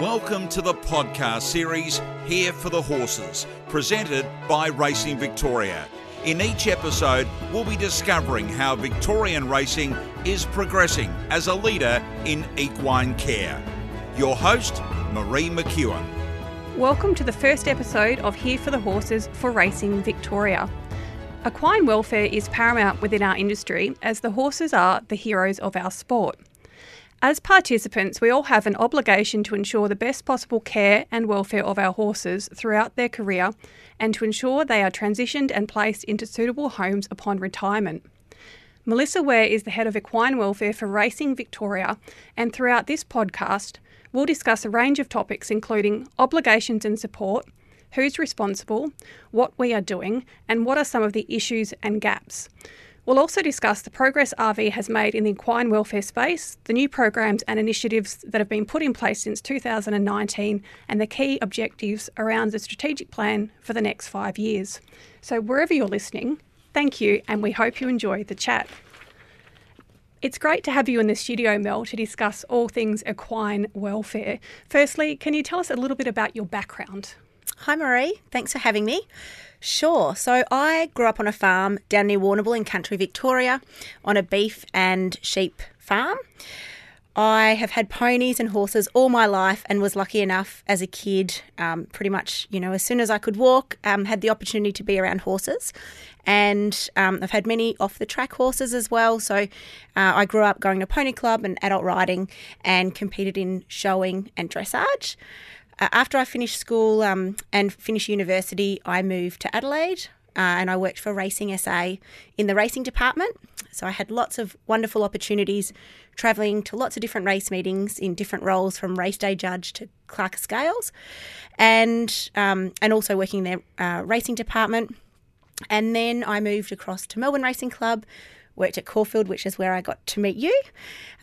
Welcome to the podcast series Here for the Horses, presented by Racing Victoria. In each episode, we'll be discovering how Victorian racing is progressing as a leader in equine care. Your host, Marie McEwen. Welcome to the first episode of Here for the Horses for Racing Victoria. Equine welfare is paramount within our industry as the horses are the heroes of our sport. As participants, we all have an obligation to ensure the best possible care and welfare of our horses throughout their career and to ensure they are transitioned and placed into suitable homes upon retirement. Melissa Ware is the head of equine welfare for Racing Victoria, and throughout this podcast, we'll discuss a range of topics including obligations and support, who's responsible, what we are doing, and what are some of the issues and gaps. We'll also discuss the progress RV has made in the equine welfare space, the new programs and initiatives that have been put in place since 2019, and the key objectives around the strategic plan for the next five years. So, wherever you're listening, thank you, and we hope you enjoy the chat. It's great to have you in the studio, Mel, to discuss all things equine welfare. Firstly, can you tell us a little bit about your background? Hi, Marie. Thanks for having me. Sure. So I grew up on a farm down near Warrnambool in country Victoria on a beef and sheep farm. I have had ponies and horses all my life and was lucky enough as a kid, um, pretty much, you know, as soon as I could walk, um, had the opportunity to be around horses. And um, I've had many off the track horses as well. So uh, I grew up going to pony club and adult riding and competed in showing and dressage. Uh, after I finished school um, and finished university, I moved to Adelaide uh, and I worked for Racing SA in the racing department. So I had lots of wonderful opportunities travelling to lots of different race meetings in different roles from race day judge to clerk of scales and, um, and also working in their uh, racing department. And then I moved across to Melbourne Racing Club, worked at Caulfield, which is where I got to meet you.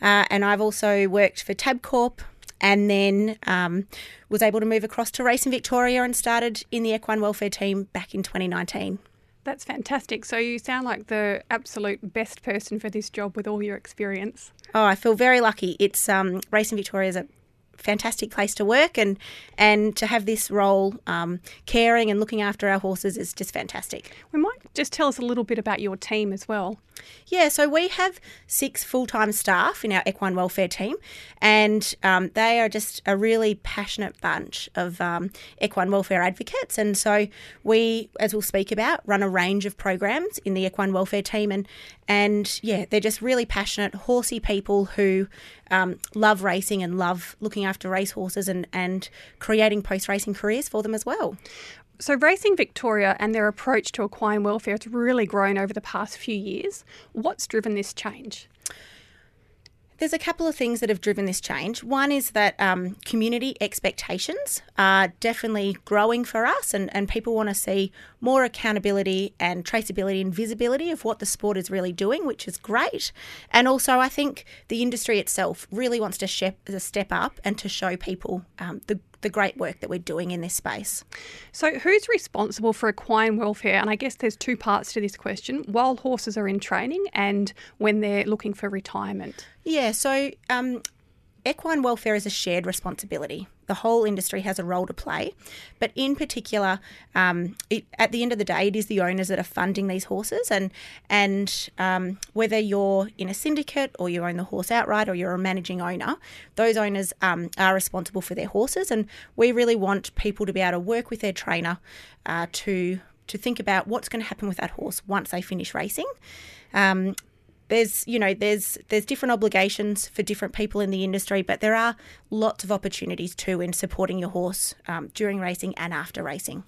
Uh, and I've also worked for Tabcorp, and then um, was able to move across to Racing Victoria and started in the equine welfare team back in 2019. That's fantastic. So you sound like the absolute best person for this job with all your experience. Oh, I feel very lucky. It's um, Racing Victoria is a fantastic place to work and and to have this role um, caring and looking after our horses is just fantastic. We might just tell us a little bit about your team as well. Yeah, so we have six full time staff in our equine welfare team, and um, they are just a really passionate bunch of um, equine welfare advocates. And so we, as we'll speak about, run a range of programs in the equine welfare team, and and yeah, they're just really passionate, horsey people who um, love racing and love looking after racehorses and and creating post racing careers for them as well. So, Racing Victoria and their approach to equine welfare has really grown over the past few years. What's driven this change? There's a couple of things that have driven this change. One is that um, community expectations are definitely growing for us, and, and people want to see more accountability and traceability and visibility of what the sport is really doing, which is great. And also, I think the industry itself really wants to step up and to show people um, the the great work that we're doing in this space. So, who's responsible for equine welfare? And I guess there's two parts to this question while horses are in training and when they're looking for retirement. Yeah, so um, equine welfare is a shared responsibility. The whole industry has a role to play, but in particular, um, it, at the end of the day, it is the owners that are funding these horses, and and um, whether you're in a syndicate or you own the horse outright or you're a managing owner, those owners um, are responsible for their horses, and we really want people to be able to work with their trainer uh, to to think about what's going to happen with that horse once they finish racing. Um, there's you know there's there's different obligations for different people in the industry, but there are lots of opportunities too in supporting your horse um, during racing and after racing.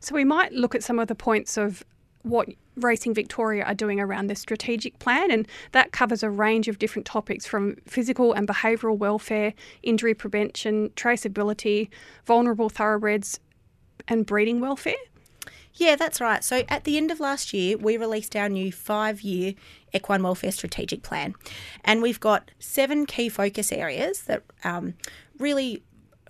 So we might look at some of the points of what Racing Victoria are doing around the strategic plan, and that covers a range of different topics from physical and behavioural welfare, injury prevention, traceability, vulnerable thoroughbreds, and breeding welfare. Yeah, that's right. So at the end of last year, we released our new five year equine welfare strategic plan. And we've got seven key focus areas that um, really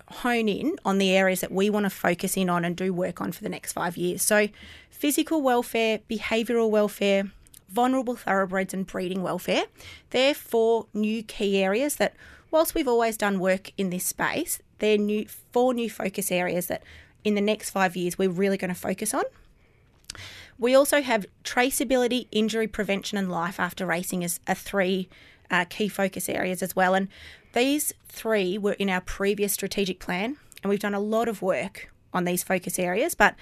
hone in on the areas that we want to focus in on and do work on for the next five years. So, physical welfare, behavioural welfare, vulnerable thoroughbreds, and breeding welfare. They're four new key areas that whilst we've always done work in this space, they're new four new focus areas that in the next five years we're really going to focus on. We also have traceability, injury prevention, and life after racing as are three uh, key focus areas as well. And these three were in our previous strategic plan, and we've done a lot of work on these focus areas, but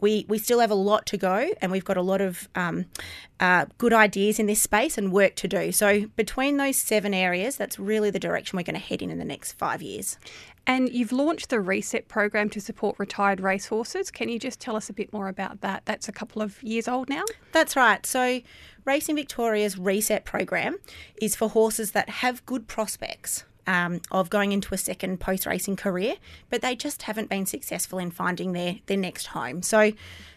we, we still have a lot to go and we've got a lot of um, uh, good ideas in this space and work to do. So, between those seven areas, that's really the direction we're going to head in in the next five years. And you've launched the Reset program to support retired racehorses. Can you just tell us a bit more about that? That's a couple of years old now. That's right. So, Racing Victoria's Reset program is for horses that have good prospects um, of going into a second post racing career, but they just haven't been successful in finding their, their next home. So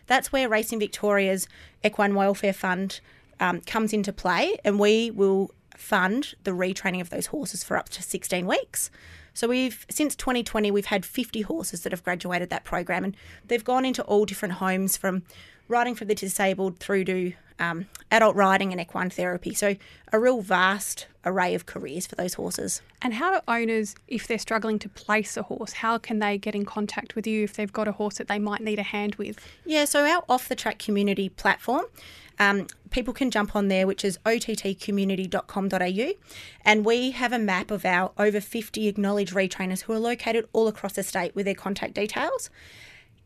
that's where Racing Victoria's Equine Welfare Fund um, comes into play, and we will fund the retraining of those horses for up to 16 weeks. So we've since 2020 we've had 50 horses that have graduated that program and they've gone into all different homes from riding for the disabled through to um, adult riding and equine therapy. So, a real vast array of careers for those horses. And how do owners, if they're struggling to place a horse, how can they get in contact with you if they've got a horse that they might need a hand with? Yeah, so our off the track community platform. Um, people can jump on there, which is ottcommunity.com.au, and we have a map of our over 50 acknowledged retrainers who are located all across the state with their contact details.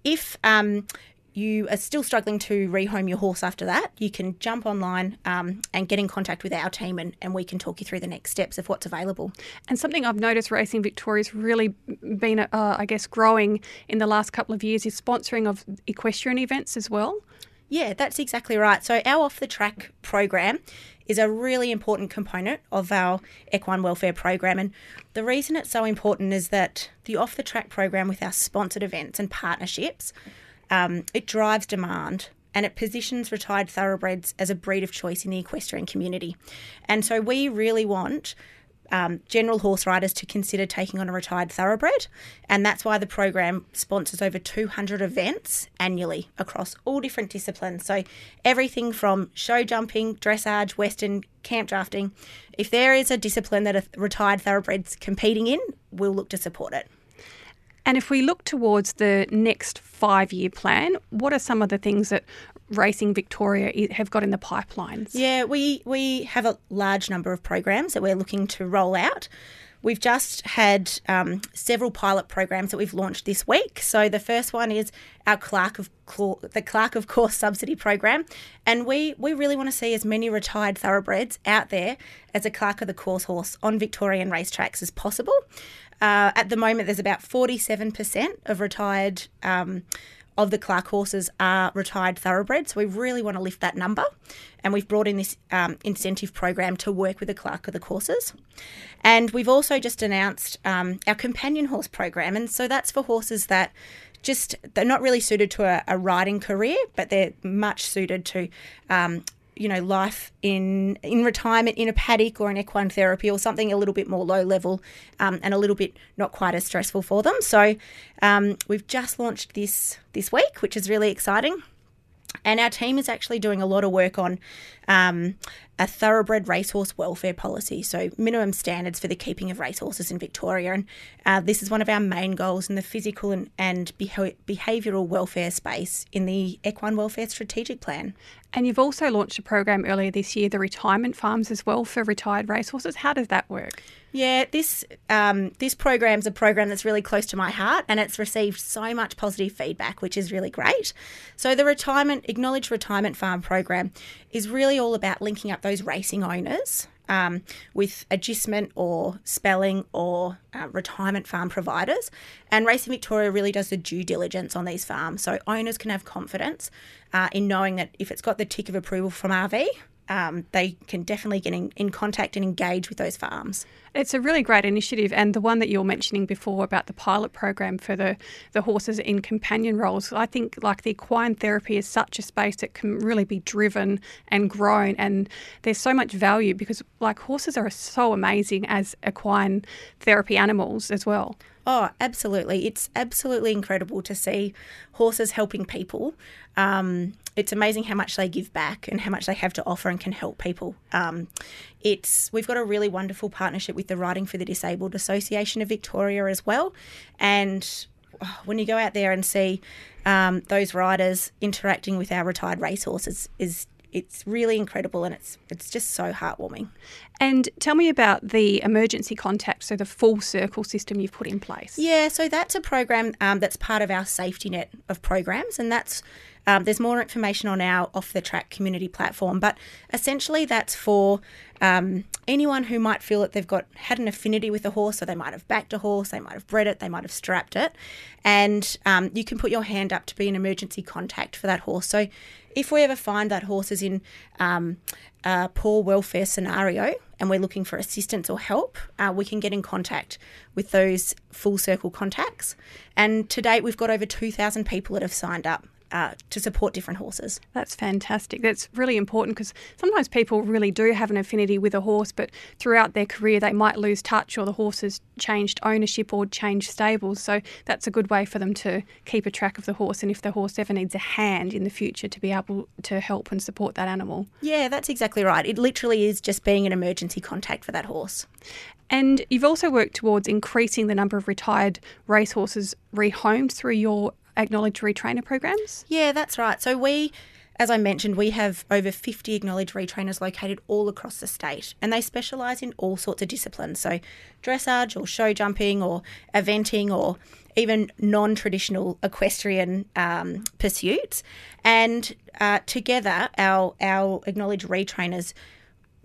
If um, you are still struggling to rehome your horse after that, you can jump online um, and get in contact with our team and, and we can talk you through the next steps of what's available. And something I've noticed Racing Victoria's really been, uh, I guess, growing in the last couple of years is sponsoring of equestrian events as well. Yeah, that's exactly right. So, our off the track program is a really important component of our equine welfare program. And the reason it's so important is that the off the track program with our sponsored events and partnerships um, it drives demand and it positions retired thoroughbreds as a breed of choice in the equestrian community. And so we really want um, general horse riders to consider taking on a retired thoroughbred, and that's why the program sponsors over 200 events annually across all different disciplines. So, everything from show jumping, dressage, western, camp drafting. If there is a discipline that a retired thoroughbred's competing in, we'll look to support it. And if we look towards the next five year plan, what are some of the things that Racing Victoria have got in the pipelines? Yeah, we, we have a large number of programs that we're looking to roll out. We've just had um, several pilot programs that we've launched this week. So the first one is our Clerk of the Clerk of Course subsidy program, and we we really want to see as many retired thoroughbreds out there as a Clerk of the Course horse on Victorian racetracks as possible. Uh, at the moment, there's about 47% of retired. Um, of the Clerk horses are retired thoroughbreds. So we really want to lift that number. And we've brought in this um, incentive program to work with the Clerk of the courses. And we've also just announced um, our companion horse program. And so that's for horses that just they're not really suited to a, a riding career, but they're much suited to um, you know life in in retirement in a paddock or in equine therapy or something a little bit more low level um, and a little bit not quite as stressful for them. So um, we've just launched this this week, which is really exciting. And our team is actually doing a lot of work on um, a thoroughbred racehorse welfare policy, so minimum standards for the keeping of racehorses in Victoria. And uh, this is one of our main goals in the physical and, and beha- behavioural welfare space in the Equine Welfare Strategic Plan. And you've also launched a program earlier this year, the retirement farms as well for retired racehorses. How does that work? Yeah, this um, this program's a program that's really close to my heart, and it's received so much positive feedback, which is really great. So the retirement acknowledged retirement farm program is really all about linking up those racing owners um, with adjustment or spelling or uh, retirement farm providers. And Racing Victoria really does the due diligence on these farms, so owners can have confidence uh, in knowing that if it's got the tick of approval from RV, um, they can definitely get in, in, contact and engage with those farms. It's a really great initiative, and the one that you were mentioning before about the pilot program for the, the horses in companion roles. I think like the equine therapy is such a space that can really be driven and grown, and there's so much value because like horses are so amazing as equine therapy animals as well. Oh, absolutely. It's absolutely incredible to see horses helping people. Um, it's amazing how much they give back and how much they have to offer and can help people. Um, it's we've got a really wonderful partnership with the Riding for the Disabled Association of Victoria as well, and oh, when you go out there and see um, those riders interacting with our retired racehorses is it's really incredible and it's it's just so heartwarming. And tell me about the emergency contact, so the full circle system you've put in place. Yeah, so that's a program um, that's part of our safety net of programs, and that's um, there's more information on our off the track community platform, but essentially that's for um, anyone who might feel that they've got had an affinity with a horse, so they might have backed a horse, they might have bred it, they might have strapped it, and um, you can put your hand up to be an emergency contact for that horse. So if we ever find that horse is in um, a poor welfare scenario and we're looking for assistance or help, uh, we can get in contact with those full circle contacts. And to date, we've got over 2,000 people that have signed up uh, to support different horses. That's fantastic. That's really important because sometimes people really do have an affinity with a horse, but throughout their career they might lose touch or the horse has changed ownership or changed stables. So that's a good way for them to keep a track of the horse and if the horse ever needs a hand in the future to be able to help and support that animal. Yeah, that's exactly right. It literally is just being an emergency contact for that horse. And you've also worked towards increasing the number of retired racehorses rehomed through your acknowledged retrainer programs? Yeah, that's right. So we as I mentioned, we have over 50 acknowledged retrainers located all across the state, and they specialise in all sorts of disciplines. So, dressage or show jumping or eventing or even non traditional equestrian um, pursuits. And uh, together, our, our acknowledged retrainers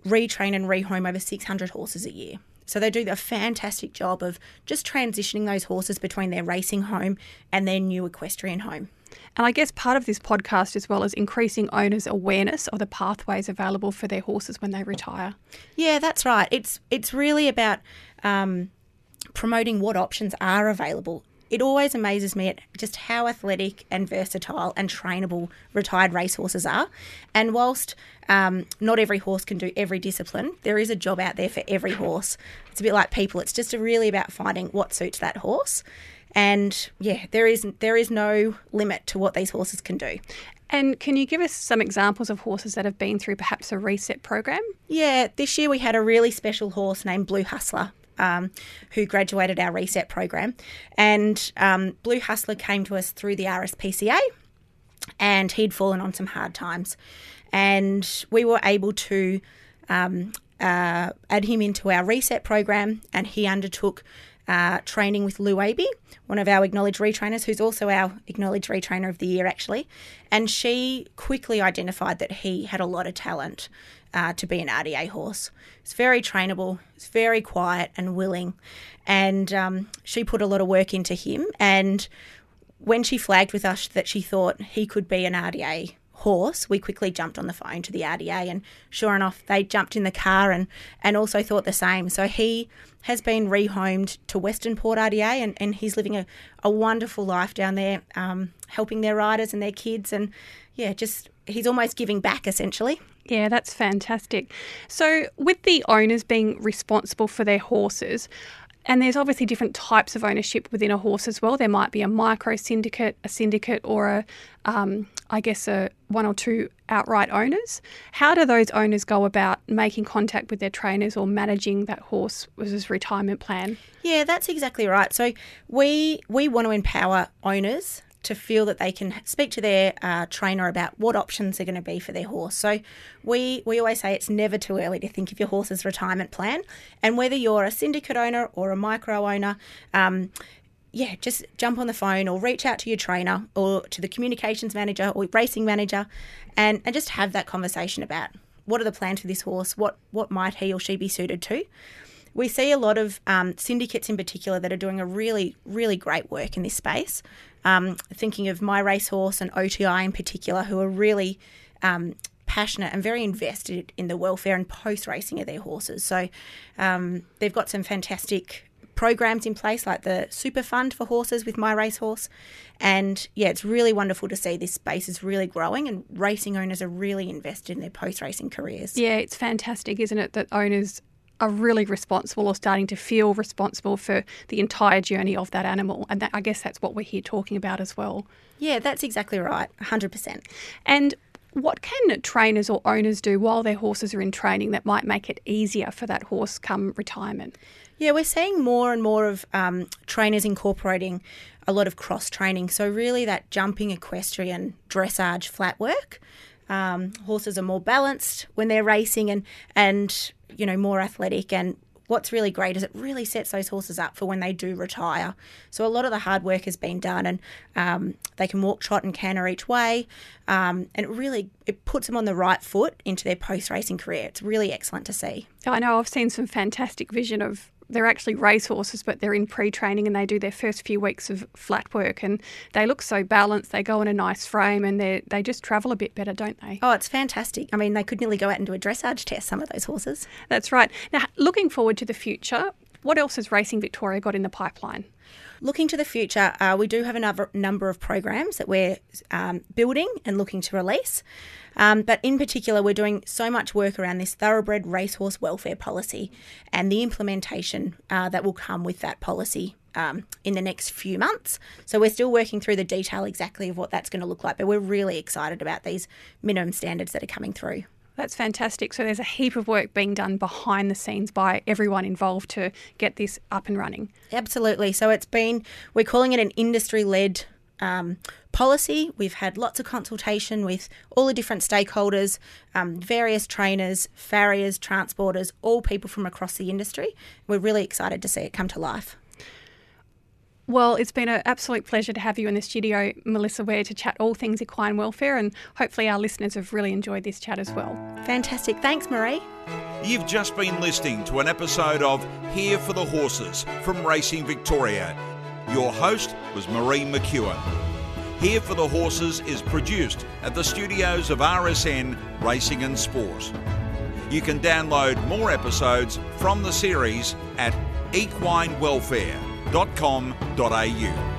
retrain and rehome over 600 horses a year. So they do a fantastic job of just transitioning those horses between their racing home and their new equestrian home. And I guess part of this podcast as well is increasing owners' awareness of the pathways available for their horses when they retire. Yeah, that's right. It's it's really about um, promoting what options are available it always amazes me at just how athletic and versatile and trainable retired racehorses are. And whilst um, not every horse can do every discipline, there is a job out there for every horse. It's a bit like people. It's just really about finding what suits that horse. And yeah, there is there is no limit to what these horses can do. And can you give us some examples of horses that have been through perhaps a reset program? Yeah, this year we had a really special horse named Blue Hustler um, who graduated our reset program. And um, Blue Hustler came to us through the RSPCA and he'd fallen on some hard times. And we were able to um, uh, add him into our reset program and he undertook uh, training with Lou Aby, one of our acknowledged retrainers, who's also our acknowledged retrainer of the year, actually. And she quickly identified that he had a lot of talent uh, to be an RDA horse. It's very trainable, it's very quiet and willing. And um, she put a lot of work into him. And when she flagged with us that she thought he could be an RDA horse, we quickly jumped on the phone to the RDA, and sure enough, they jumped in the car and, and also thought the same. So he has been rehomed to Western Port RDA, and, and he's living a, a wonderful life down there, um, helping their riders and their kids, and yeah, just he's almost giving back essentially. Yeah, that's fantastic. So, with the owners being responsible for their horses, and there's obviously different types of ownership within a horse as well. There might be a micro syndicate, a syndicate, or a, um, I guess, a one or two outright owners. How do those owners go about making contact with their trainers or managing that horse's retirement plan? Yeah, that's exactly right. So we we want to empower owners to feel that they can speak to their uh, trainer about what options are going to be for their horse. So we we always say it's never too early to think of your horse's retirement plan, and whether you're a syndicate owner or a micro owner. Um, yeah, just jump on the phone or reach out to your trainer or to the communications manager or racing manager and, and just have that conversation about what are the plans for this horse, what what might he or she be suited to we see a lot of um, syndicates in particular that are doing a really, really great work in this space. Um, thinking of My Racehorse and OTI in particular, who are really um, passionate and very invested in the welfare and post racing of their horses. So um, they've got some fantastic programs in place, like the Super Fund for horses with My Racehorse. And yeah, it's really wonderful to see this space is really growing and racing owners are really invested in their post racing careers. Yeah, it's fantastic, isn't it, that owners are really responsible or starting to feel responsible for the entire journey of that animal. And that, I guess that's what we're here talking about as well. Yeah, that's exactly right, 100%. And what can trainers or owners do while their horses are in training that might make it easier for that horse come retirement? Yeah, we're seeing more and more of um, trainers incorporating a lot of cross training. So, really, that jumping, equestrian, dressage, flat work. Um, horses are more balanced when they're racing and, and you know more athletic and what's really great is it really sets those horses up for when they do retire. So a lot of the hard work has been done, and um, they can walk, trot, and canter each way, um, and it really it puts them on the right foot into their post racing career. It's really excellent to see. I know I've seen some fantastic vision of they're actually racehorses, but they're in pre training and they do their first few weeks of flat work and they look so balanced. They go in a nice frame and they they just travel a bit better, don't they? Oh, it's fantastic. I mean, they could nearly go out and do a dressage test, some of those horses. That's right. Now, looking forward to the future, what else has Racing Victoria got in the pipeline? Looking to the future, uh, we do have a number of programs that we're um, building and looking to release. Um, but in particular, we're doing so much work around this thoroughbred racehorse welfare policy and the implementation uh, that will come with that policy um, in the next few months. So we're still working through the detail exactly of what that's going to look like, but we're really excited about these minimum standards that are coming through. That's fantastic. So there's a heap of work being done behind the scenes by everyone involved to get this up and running. Absolutely. So it's been, we're calling it an industry led um, policy. We've had lots of consultation with all the different stakeholders, um, various trainers, farriers, transporters, all people from across the industry. We're really excited to see it come to life. Well, it's been an absolute pleasure to have you in the studio, Melissa Ware, to chat all things equine welfare, and hopefully our listeners have really enjoyed this chat as well. Fantastic. Thanks, Marie. You've just been listening to an episode of Here for the Horses from Racing Victoria. Your host was Marie McEwen. Here for the Horses is produced at the studios of RSN Racing and Sport. You can download more episodes from the series at equinewelfare.com.au.